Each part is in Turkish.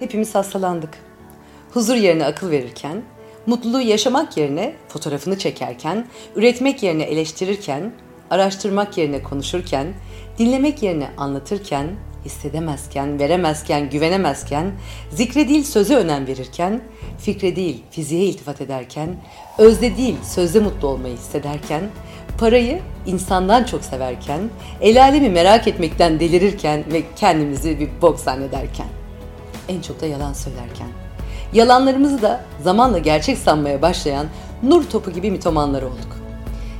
hepimiz hastalandık. Huzur yerine akıl verirken, mutluluğu yaşamak yerine fotoğrafını çekerken, üretmek yerine eleştirirken, araştırmak yerine konuşurken, dinlemek yerine anlatırken, hissedemezken, veremezken, güvenemezken, zikre değil söze önem verirken, fikre değil fiziğe iltifat ederken, özde değil sözde mutlu olmayı hissederken, parayı insandan çok severken, el alemi merak etmekten delirirken ve kendimizi bir bok zannederken, en çok da yalan söylerken, yalanlarımızı da zamanla gerçek sanmaya başlayan nur topu gibi mitomanlar olduk.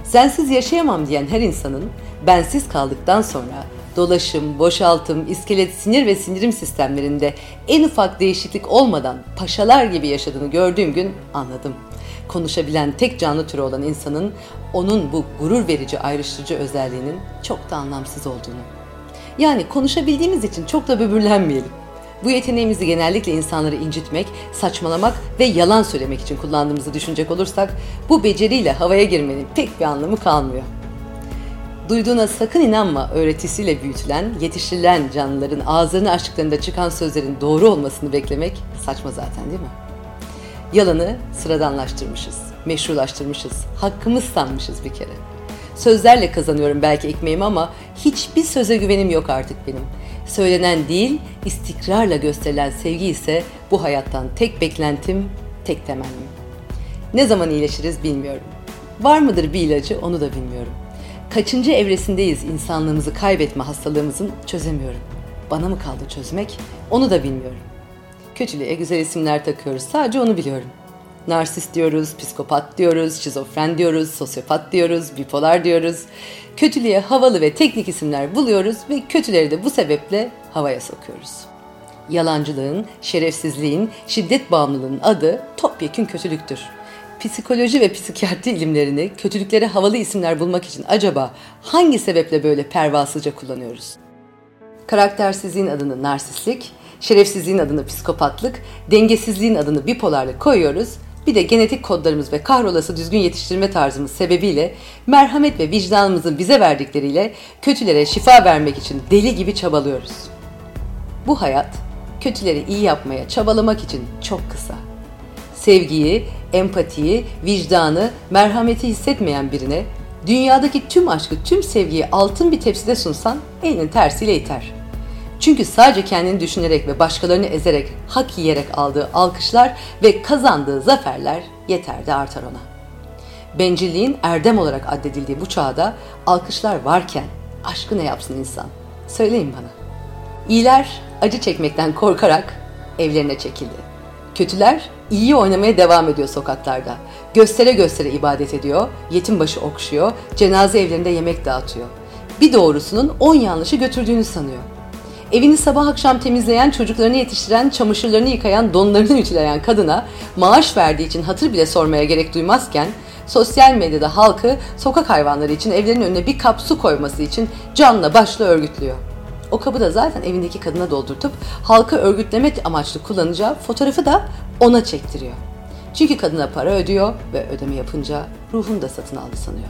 Sensiz yaşayamam diyen her insanın bensiz kaldıktan sonra dolaşım, boşaltım, iskelet, sinir ve sindirim sistemlerinde en ufak değişiklik olmadan paşalar gibi yaşadığını gördüğüm gün anladım. Konuşabilen tek canlı türü olan insanın onun bu gurur verici ayrıştırıcı özelliğinin çok da anlamsız olduğunu. Yani konuşabildiğimiz için çok da böbürlenmeyelim. Bu yeteneğimizi genellikle insanları incitmek, saçmalamak ve yalan söylemek için kullandığımızı düşünecek olursak bu beceriyle havaya girmenin pek bir anlamı kalmıyor. Duyduğuna sakın inanma öğretisiyle büyütülen, yetiştirilen canlıların ağızlarını açtıklarında çıkan sözlerin doğru olmasını beklemek saçma zaten değil mi? Yalanı sıradanlaştırmışız, meşrulaştırmışız, hakkımız sanmışız bir kere. Sözlerle kazanıyorum belki ekmeğimi ama hiçbir söze güvenim yok artık benim. Söylenen değil, istikrarla gösterilen sevgi ise bu hayattan tek beklentim, tek temennim. Ne zaman iyileşiriz bilmiyorum. Var mıdır bir ilacı onu da bilmiyorum. Kaçıncı evresindeyiz insanlığımızı kaybetme hastalığımızın çözemiyorum. Bana mı kaldı çözmek onu da bilmiyorum. Kötülüğe güzel isimler takıyoruz sadece onu biliyorum. Narsist diyoruz, psikopat diyoruz, şizofren diyoruz, sosyopat diyoruz, bipolar diyoruz. Kötülüğe havalı ve teknik isimler buluyoruz ve kötüleri de bu sebeple havaya sokuyoruz. Yalancılığın, şerefsizliğin, şiddet bağımlılığının adı topyekün kötülüktür. Psikoloji ve psikiyatri ilimlerini kötülüklere havalı isimler bulmak için acaba hangi sebeple böyle pervasızca kullanıyoruz? Karaktersizliğin adını narsistlik, şerefsizliğin adını psikopatlık, dengesizliğin adını bipolarlık koyuyoruz bir de genetik kodlarımız ve kahrolası düzgün yetiştirme tarzımız sebebiyle merhamet ve vicdanımızın bize verdikleriyle kötülere şifa vermek için deli gibi çabalıyoruz. Bu hayat kötüleri iyi yapmaya çabalamak için çok kısa. Sevgiyi, empatiyi, vicdanı, merhameti hissetmeyen birine dünyadaki tüm aşkı, tüm sevgiyi altın bir tepside sunsan elinin tersiyle iter.'' Çünkü sadece kendini düşünerek ve başkalarını ezerek, hak yiyerek aldığı alkışlar ve kazandığı zaferler yeter de artar ona. Bencilliğin erdem olarak addedildiği bu çağda alkışlar varken aşkı ne yapsın insan? Söyleyin bana. İyiler acı çekmekten korkarak evlerine çekildi. Kötüler iyi oynamaya devam ediyor sokaklarda. Göstere göstere ibadet ediyor, yetim başı okşuyor, cenaze evlerinde yemek dağıtıyor. Bir doğrusunun on yanlışı götürdüğünü sanıyor. Evini sabah akşam temizleyen, çocuklarını yetiştiren, çamaşırlarını yıkayan, donlarını ütüleyen kadına maaş verdiği için hatır bile sormaya gerek duymazken, sosyal medyada halkı sokak hayvanları için evlerinin önüne bir kap su koyması için canla başla örgütlüyor. O kabı da zaten evindeki kadına doldurtup halkı örgütlemek amaçlı kullanacağı fotoğrafı da ona çektiriyor. Çünkü kadına para ödüyor ve ödeme yapınca ruhunu da satın aldı sanıyor.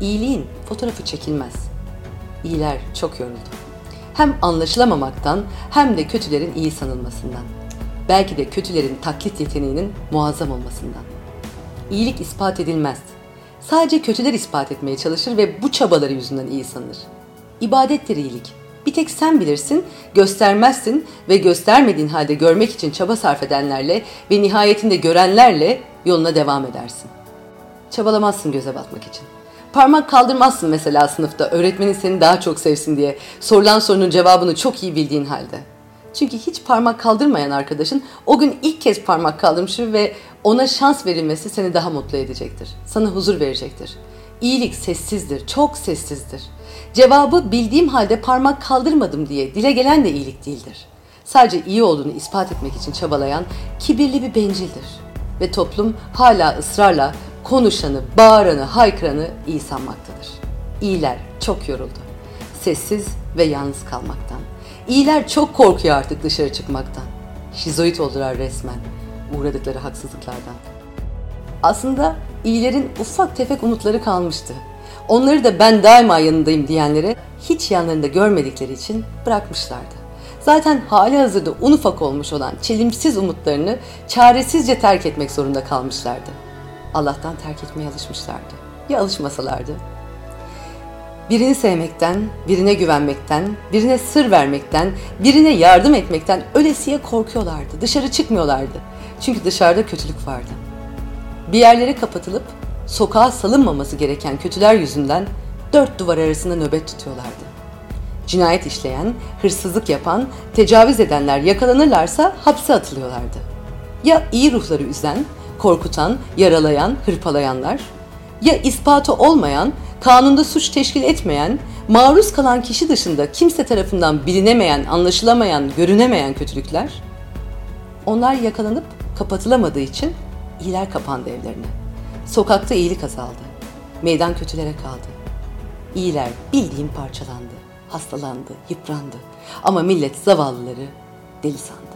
İyiliğin fotoğrafı çekilmez. İyiler çok yoruldu. Hem anlaşılamamaktan hem de kötülerin iyi sanılmasından. Belki de kötülerin taklit yeteneğinin muazzam olmasından. İyilik ispat edilmez. Sadece kötüler ispat etmeye çalışır ve bu çabaları yüzünden iyi sanır. İbadettir iyilik. Bir tek sen bilirsin, göstermezsin ve göstermediğin halde görmek için çaba sarf edenlerle ve nihayetinde görenlerle yoluna devam edersin. Çabalamazsın göze batmak için. Parmak kaldırmazsın mesela sınıfta öğretmenin seni daha çok sevsin diye sorulan sorunun cevabını çok iyi bildiğin halde. Çünkü hiç parmak kaldırmayan arkadaşın o gün ilk kez parmak kaldırmıştır ve ona şans verilmesi seni daha mutlu edecektir. Sana huzur verecektir. İyilik sessizdir, çok sessizdir. Cevabı bildiğim halde parmak kaldırmadım diye dile gelen de iyilik değildir. Sadece iyi olduğunu ispat etmek için çabalayan kibirli bir bencildir. Ve toplum hala ısrarla konuşanı, bağıranı, haykıranı iyi sanmaktadır. İyiler çok yoruldu. Sessiz ve yalnız kalmaktan. İyiler çok korkuyor artık dışarı çıkmaktan. Şizoid oldular resmen uğradıkları haksızlıklardan. Aslında iyilerin ufak tefek umutları kalmıştı. Onları da ben daima yanındayım diyenlere hiç yanlarında görmedikleri için bırakmışlardı. zaten hali hazırda un ufak olmuş olan çelimsiz umutlarını çaresizce terk etmek zorunda kalmışlardı. Allah'tan terk etmeye alışmışlardı. Ya alışmasalardı? Birini sevmekten, birine güvenmekten, birine sır vermekten, birine yardım etmekten ölesiye korkuyorlardı. Dışarı çıkmıyorlardı. Çünkü dışarıda kötülük vardı. Bir yerlere kapatılıp sokağa salınmaması gereken kötüler yüzünden dört duvar arasında nöbet tutuyorlardı. Cinayet işleyen, hırsızlık yapan, tecavüz edenler yakalanırlarsa hapse atılıyorlardı. Ya iyi ruhları üzen, korkutan, yaralayan, hırpalayanlar, ya ispatı olmayan, kanunda suç teşkil etmeyen, maruz kalan kişi dışında kimse tarafından bilinemeyen, anlaşılamayan, görünemeyen kötülükler, onlar yakalanıp kapatılamadığı için iyiler kapandı evlerine. Sokakta iyilik azaldı. Meydan kötülere kaldı. İyiler bildiğin parçalandı, hastalandı, yıprandı. Ama millet zavallıları deli sandı.